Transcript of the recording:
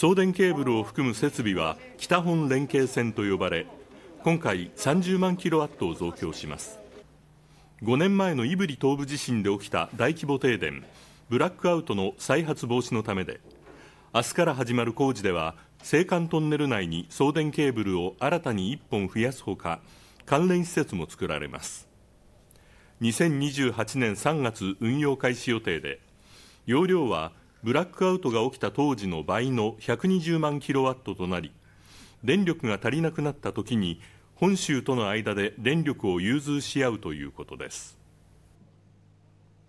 送電ケーブルを含む設備は北本連携線と呼ばれ今回30万キロワットを増強します。5年前の胆振東部地震で起きた大規模停電ブラックアウトの再発防止のためで明日から始まる工事では青函トンネル内に送電ケーブルを新たに1本増やすほか関連施設も作られます。2028年3月運用開始予定で容量はブラックアウトが起きた当時の倍の120万キロワットとなり電力が足りなくなったときに本州との間で電力を融通し合うということです。